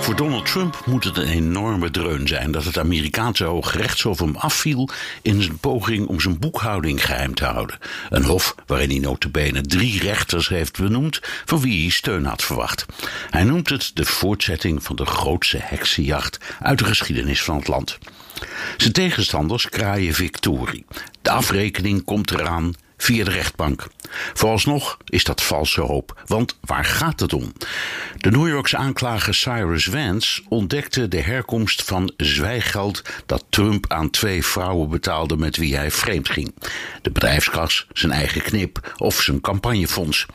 Voor Donald Trump moet het een enorme dreun zijn dat het Amerikaanse Hooggerechtshof hem afviel in zijn poging om zijn boekhouding geheim te houden. Een hof waarin hij notabene drie rechters heeft benoemd van wie hij steun had verwacht. Hij noemt het de voortzetting van de grootste heksenjacht uit de geschiedenis van het land. Zijn tegenstanders kraaien victorie. De afrekening komt eraan via de rechtbank. Vooralsnog is dat valse hoop, want waar gaat het om? De New Yorkse aanklager Cyrus Vance ontdekte de herkomst van zwijggeld dat Trump aan twee vrouwen betaalde met wie hij vreemd ging. De bedrijfskas, zijn eigen knip of zijn campagnefonds.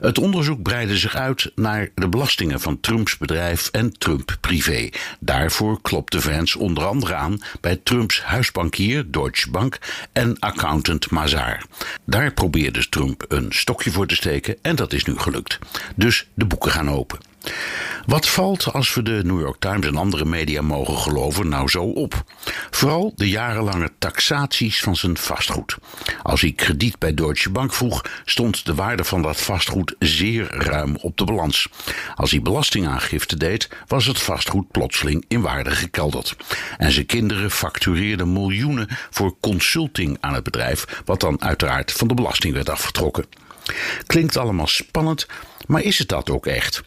Het onderzoek breidde zich uit naar de belastingen van Trumps bedrijf en Trump privé. Daarvoor klopte Vance onder andere aan bij Trumps huisbankier Deutsche Bank en accountant Mazar. Daar probeerde Trump een stokje voor te steken en dat is nu gelukt. Dus de boeken gaan open. Wat valt, als we de New York Times en andere media mogen geloven, nou zo op? Vooral de jarenlange taxaties van zijn vastgoed. Als hij krediet bij Deutsche Bank vroeg, stond de waarde van dat vastgoed zeer ruim op de balans. Als hij belastingaangifte deed, was het vastgoed plotseling in waarde gekelderd. En zijn kinderen factureerden miljoenen voor consulting aan het bedrijf, wat dan uiteraard van de belasting werd afgetrokken. Klinkt allemaal spannend, maar is het dat ook echt?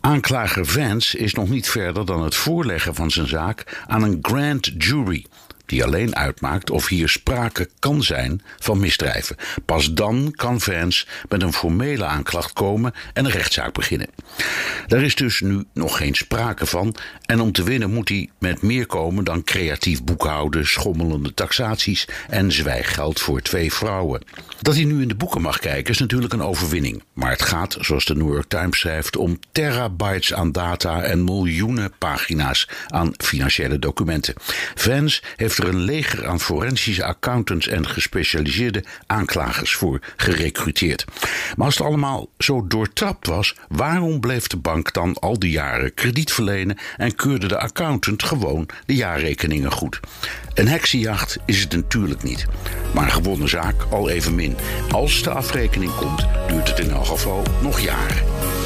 Aanklager Vance is nog niet verder dan het voorleggen van zijn zaak aan een grand jury die alleen uitmaakt of hier sprake kan zijn van misdrijven. Pas dan kan Vance met een formele aanklacht komen en een rechtszaak beginnen. Daar is dus nu nog geen sprake van en om te winnen moet hij met meer komen dan creatief boekhouden, schommelende taxaties en zwijggeld voor twee vrouwen. Dat hij nu in de boeken mag kijken is natuurlijk een overwinning, maar het gaat, zoals de New York Times schrijft, om terabytes aan data en miljoenen pagina's aan financiële documenten. Vance heeft er een leger aan forensische accountants en gespecialiseerde aanklagers voor gerecruiteerd. Maar als het allemaal zo doortrapt was, waarom bleef de bank dan al die jaren krediet verlenen en keurde de accountant gewoon de jaarrekeningen goed? Een heksenjacht is het natuurlijk niet, maar een gewonnen zaak al evenmin. Als de afrekening komt, duurt het in elk geval nog jaren.